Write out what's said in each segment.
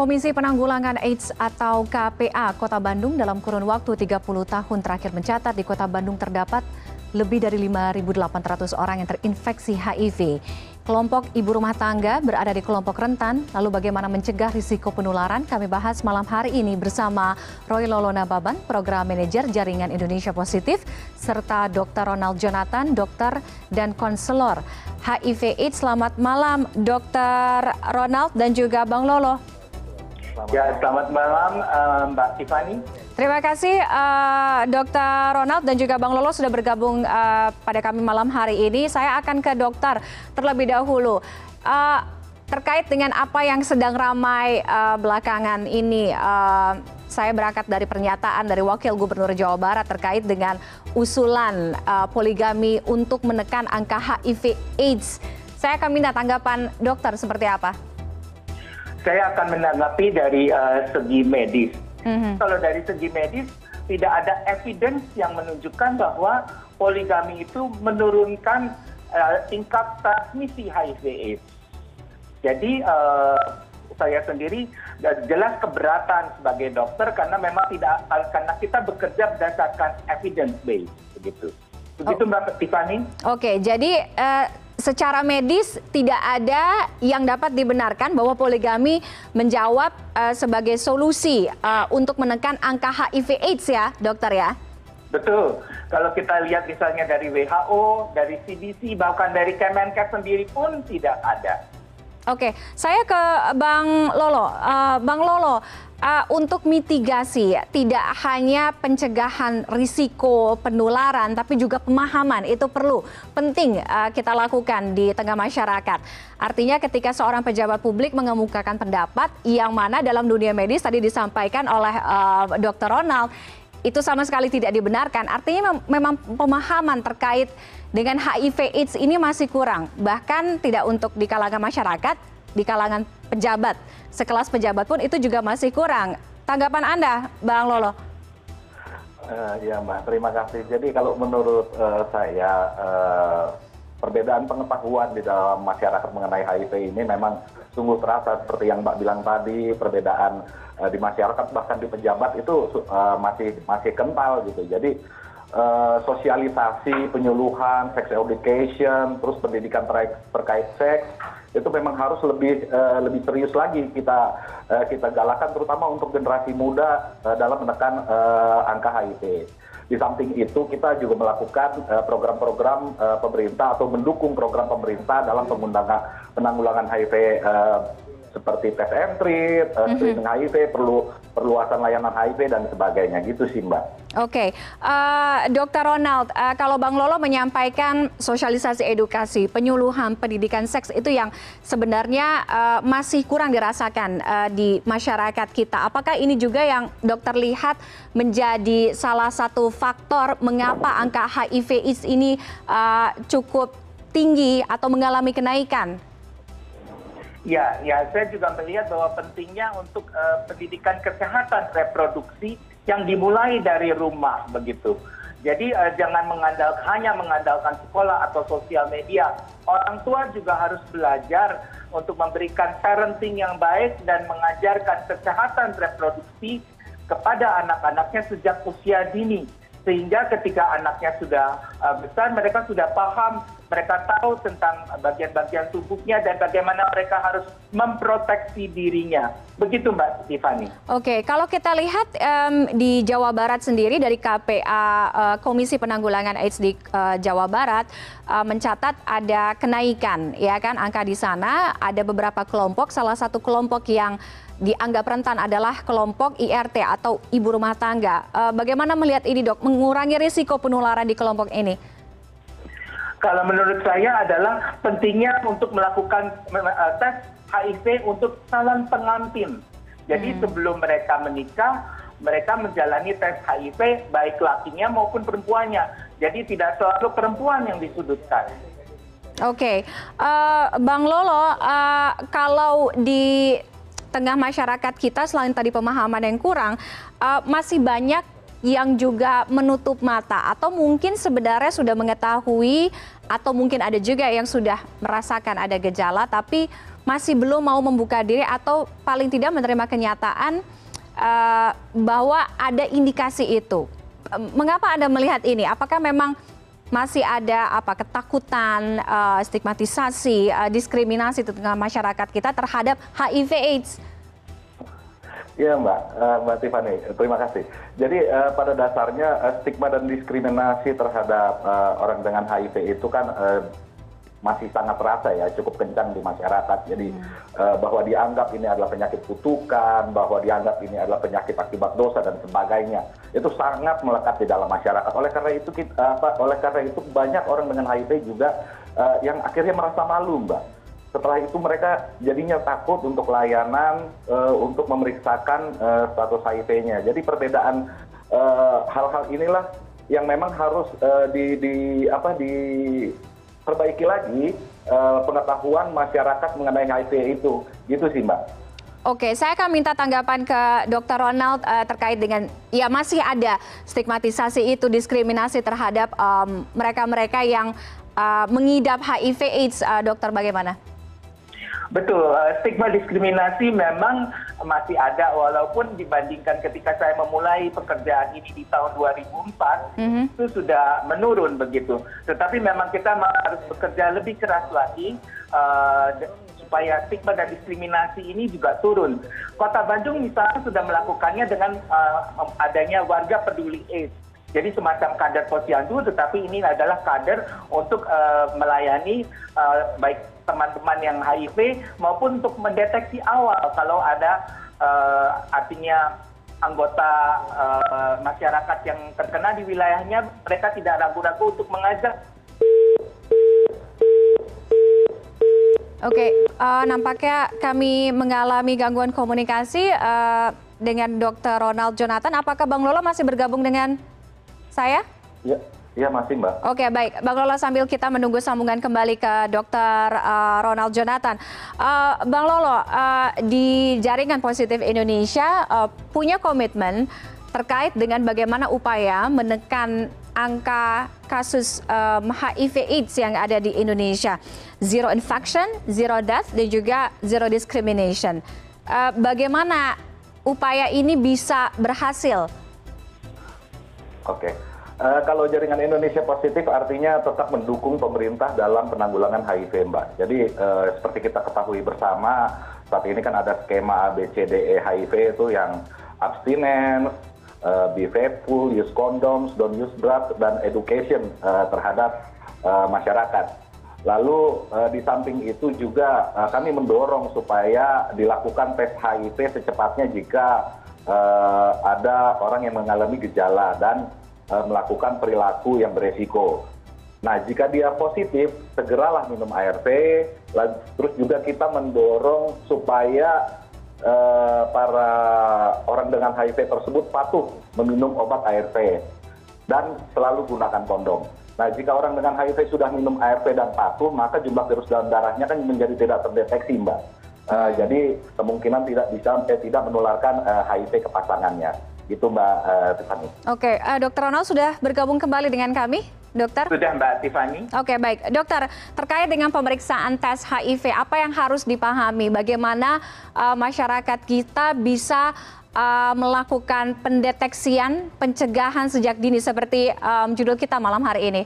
Komisi Penanggulangan AIDS atau KPA Kota Bandung dalam kurun waktu 30 tahun terakhir mencatat di Kota Bandung terdapat lebih dari 5.800 orang yang terinfeksi HIV. Kelompok ibu rumah tangga berada di kelompok rentan, lalu bagaimana mencegah risiko penularan? Kami bahas malam hari ini bersama Roy Lolona Baban, Program Manajer Jaringan Indonesia Positif, serta Dr. Ronald Jonathan, dokter dan konselor HIV AIDS. Selamat malam Dr. Ronald dan juga Bang Lolo. Ya, selamat malam uh, Mbak Tiffany. Terima kasih uh, Dr. Ronald dan juga Bang Lolo sudah bergabung uh, pada kami malam hari ini. Saya akan ke dokter terlebih dahulu. Uh, terkait dengan apa yang sedang ramai uh, belakangan ini, uh, saya berangkat dari pernyataan dari Wakil Gubernur Jawa Barat terkait dengan usulan uh, poligami untuk menekan angka HIV/AIDS. Saya akan minta tanggapan dokter seperti apa saya akan menanggapi dari uh, segi medis. Mm-hmm. Kalau dari segi medis tidak ada evidence yang menunjukkan bahwa poligami itu menurunkan uh, tingkat transmisi HIV/AIDS. Jadi uh, saya sendiri jelas keberatan sebagai dokter karena memang tidak karena kita bekerja berdasarkan evidence base begitu. Begitu oh. Mbak Tiffany? Oke, jadi uh, secara medis tidak ada yang dapat dibenarkan bahwa poligami menjawab uh, sebagai solusi uh, untuk menekan angka HIV/AIDS ya, dokter ya? Betul. Kalau kita lihat misalnya dari WHO, dari CDC, bahkan dari Kemenkes sendiri pun tidak ada. Oke, saya ke Bang Lolo. Uh, Bang Lolo, uh, untuk mitigasi tidak hanya pencegahan risiko penularan tapi juga pemahaman itu perlu penting uh, kita lakukan di tengah masyarakat. Artinya ketika seorang pejabat publik mengemukakan pendapat yang mana dalam dunia medis tadi disampaikan oleh uh, Dr. Ronald itu sama sekali tidak dibenarkan. Artinya memang pemahaman terkait dengan HIV AIDS ini masih kurang. Bahkan tidak untuk di kalangan masyarakat, di kalangan pejabat. Sekelas pejabat pun itu juga masih kurang. Tanggapan anda bang lolo? Ya mbak. Terima kasih. Jadi kalau menurut uh, saya uh, perbedaan pengetahuan di dalam masyarakat mengenai HIV ini memang sungguh terasa. Seperti yang mbak bilang tadi perbedaan uh, di masyarakat bahkan di pejabat itu uh, masih masih kental gitu. Jadi Uh, sosialisasi penyuluhan sex education terus pendidikan terkait seks itu memang harus lebih eh, serius lagi kita eh, kita galakan terutama untuk generasi muda eh, dalam menekan angka HIV. Di samping itu kita juga melakukan program-program pemerintah atau mendukung program pemerintah dalam penanggulangan HIV seperti tes entry, uh, screening HIV, perlu perluasan layanan HIV dan sebagainya gitu sih mbak. Oke, okay. uh, Dokter Ronald, uh, kalau Bang Lolo menyampaikan sosialisasi edukasi, penyuluhan pendidikan seks itu yang sebenarnya uh, masih kurang dirasakan uh, di masyarakat kita. Apakah ini juga yang dokter lihat menjadi salah satu faktor mengapa angka HIV/AIDS ini uh, cukup tinggi atau mengalami kenaikan? Ya ya saya juga melihat bahwa pentingnya untuk uh, pendidikan kesehatan reproduksi yang dimulai dari rumah begitu. Jadi uh, jangan hanya mengandalkan sekolah atau sosial media. Orang tua juga harus belajar untuk memberikan parenting yang baik dan mengajarkan kesehatan reproduksi kepada anak-anaknya sejak usia dini. Sehingga ketika anaknya sudah uh, besar mereka sudah paham mereka tahu tentang bagian bagian tubuhnya dan bagaimana mereka harus memproteksi dirinya begitu mbak tiffany oke kalau kita lihat um, di jawa barat sendiri dari kpa uh, eh, komisi penanggulangan aids di uh, jawa barat uh, mencatat ada kenaikan ya kan angka di sana ada beberapa kelompok salah satu kelompok yang dianggap rentan adalah kelompok IRT atau ibu rumah tangga. Bagaimana melihat ini dok, mengurangi risiko penularan di kelompok ini? Kalau menurut saya adalah pentingnya untuk melakukan uh, tes HIV untuk calon pengantin. Jadi hmm. sebelum mereka menikah, mereka menjalani tes HIV baik lakinya maupun perempuannya. Jadi tidak selalu perempuan yang disudutkan. Oke, okay. uh, Bang Lolo, uh, kalau di tengah masyarakat kita selain tadi pemahaman yang kurang uh, masih banyak yang juga menutup mata atau mungkin sebenarnya sudah mengetahui atau mungkin ada juga yang sudah merasakan ada gejala tapi masih belum mau membuka diri atau paling tidak menerima kenyataan uh, bahwa ada indikasi itu. Mengapa Anda melihat ini? Apakah memang masih ada apa ketakutan, uh, stigmatisasi, uh, diskriminasi di masyarakat kita terhadap HIV/AIDS? Iya Mbak, uh, Mbak Tiffany, terima kasih. Jadi uh, pada dasarnya uh, stigma dan diskriminasi terhadap orang dengan HIV itu kan masih sangat terasa ya cukup kencang di masyarakat. Jadi uh, bahwa dianggap ini adalah penyakit kutukan bahwa dianggap ini adalah penyakit akibat dosa dan sebagainya itu sangat melekat di dalam masyarakat. Oleh karena itu kita, apa oleh karena itu banyak orang dengan HIV juga yang akhirnya merasa malu mbak setelah itu mereka jadinya takut untuk layanan uh, untuk memeriksakan uh, status HIV-nya jadi perbedaan hal-hal uh, inilah yang memang harus uh, di, di apa di perbaiki lagi eh, pengetahuan masyarakat mengenai HIV itu gitu sih mbak. Oke, saya akan minta tanggapan ke Dr. Ronald uh, terkait dengan ya masih ada stigmatisasi itu diskriminasi terhadap mereka-mereka um, yang uh, mengidap HIV/AIDS, uh, dokter bagaimana? Betul eh, stigma diskriminasi memang masih ada walaupun dibandingkan ketika saya memulai pekerjaan ini di tahun 2004 mm-hmm. itu sudah menurun begitu tetapi memang kita harus bekerja lebih keras lagi uh, supaya stigma dan diskriminasi ini juga turun. Kota Bandung misalnya sudah melakukannya dengan uh, adanya warga peduli AIDS. Jadi semacam kader posyandu, tetapi ini adalah kader untuk uh, melayani uh, baik teman teman yang hiv maupun untuk mendeteksi awal kalau ada eh, artinya anggota eh, masyarakat yang terkena di wilayahnya mereka tidak ragu ragu untuk mengajak Oke, uh, nampaknya kami mengalami gangguan komunikasi uh, dengan Dr. Ronald Jonathan. Apakah Bang Lolo masih bergabung dengan saya? Ya, Iya masih Mbak. Oke baik, Bang Lolo sambil kita menunggu sambungan kembali ke Dr. Uh, Ronald Jonathan. Uh, Bang Lolo, uh, di Jaringan Positif Indonesia uh, punya komitmen terkait dengan bagaimana upaya menekan angka kasus um, HIV/AIDS yang ada di Indonesia, zero infection, zero death, dan juga zero discrimination. Uh, bagaimana upaya ini bisa berhasil? Oke. Okay. Eh, kalau jaringan indonesia positif artinya tetap mendukung pemerintah dalam penanggulangan hiv mbak. Jadi eh, seperti kita ketahui bersama saat ini kan ada skema abcde hiv itu yang abstinence eh, be faithful use condoms don't use drugs dan education terhadap masyarakat. Lalu di samping itu juga kami mendorong supaya dilakukan tes hiv secepatnya jika ada orang yang mengalami gejala dan melakukan perilaku yang beresiko. Nah, jika dia positif, segeralah minum ARV. Terus juga kita mendorong supaya uh, para orang dengan HIV tersebut patuh meminum obat ARV dan selalu gunakan kondom. Nah, jika orang dengan HIV sudah minum ARV dan patuh, maka jumlah virus dalam darahnya kan menjadi tidak terdeteksi, Mbak. Uh, jadi kemungkinan tidak bisa eh, tidak menularkan HIV ke pasangannya itu mbak uh, tiffany. Oke uh, dokter ronald sudah bergabung kembali dengan kami dokter? Sudah mbak tiffany. Oke baik. Dokter terkait dengan pemeriksaan tes hiv apa yang harus dipahami? Bagaimana uh, masyarakat kita bisa uh, melakukan pendeteksian pencegahan sejak dini seperti um, judul kita malam hari ini?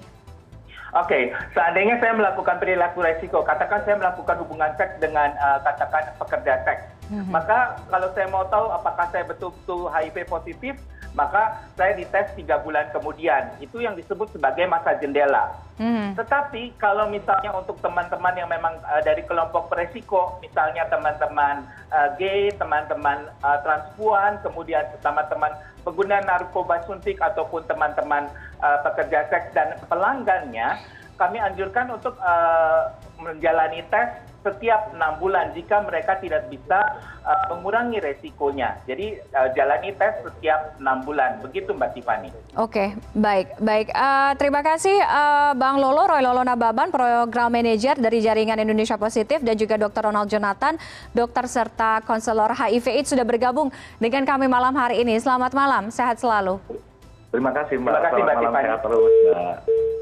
Oke, seandainya saya melakukan perilaku resiko, katakan saya melakukan hubungan seks dengan uh, katakan pekerja seks, maka kalau saya mau tahu apakah saya betul-betul HIV positif, maka saya dites tiga bulan kemudian. Itu yang disebut sebagai masa jendela. Mm-hmm. Tetapi kalau misalnya untuk teman-teman yang memang uh, dari kelompok beresiko, misalnya teman-teman uh, gay, teman-teman uh, transpuan, kemudian teman-teman pengguna narkoba suntik ataupun teman-teman uh, pekerja seks dan pelanggannya, kami anjurkan untuk uh, menjalani tes setiap enam bulan jika mereka tidak bisa uh, mengurangi resikonya. Jadi uh, jalani tes setiap enam bulan. Begitu Mbak Tiffany. Oke, baik, baik. Uh, terima kasih uh, Bang Lolo, Roy Lolo Nababan, Program Manager dari Jaringan Indonesia Positif dan juga Dr. Ronald Jonathan, dokter serta konselor HIV AIDS sudah bergabung dengan kami malam hari ini. Selamat malam, sehat selalu. Terima kasih Mbak. Terima kasih Mbak Selamat malam, sehat terus Mbak.